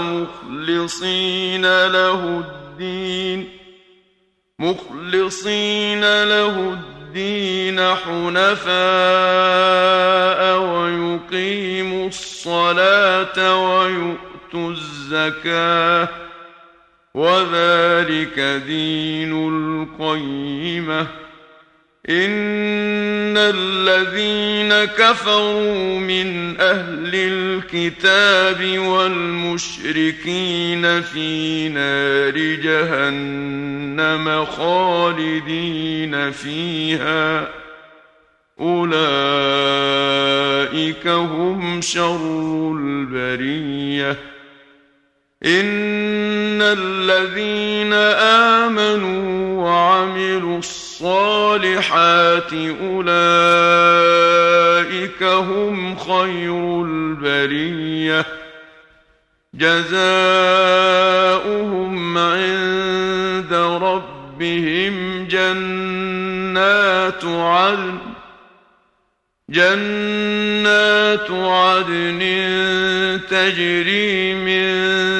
مخلصين له الدين مخلصين له الدين حنفاء ويقيموا الصلاة ويؤتوا الزكاة وذلك دين القيمة. ان الذين كفروا من أهل الكتاب والمشركين في نار جهنم خالدين فيها اولئك هم شر البريه ان الذين امنوا وعملوا الصالحات أولئك هم خير البرية. جزاؤهم عند ربهم جنات عدن جنات عدن تجري من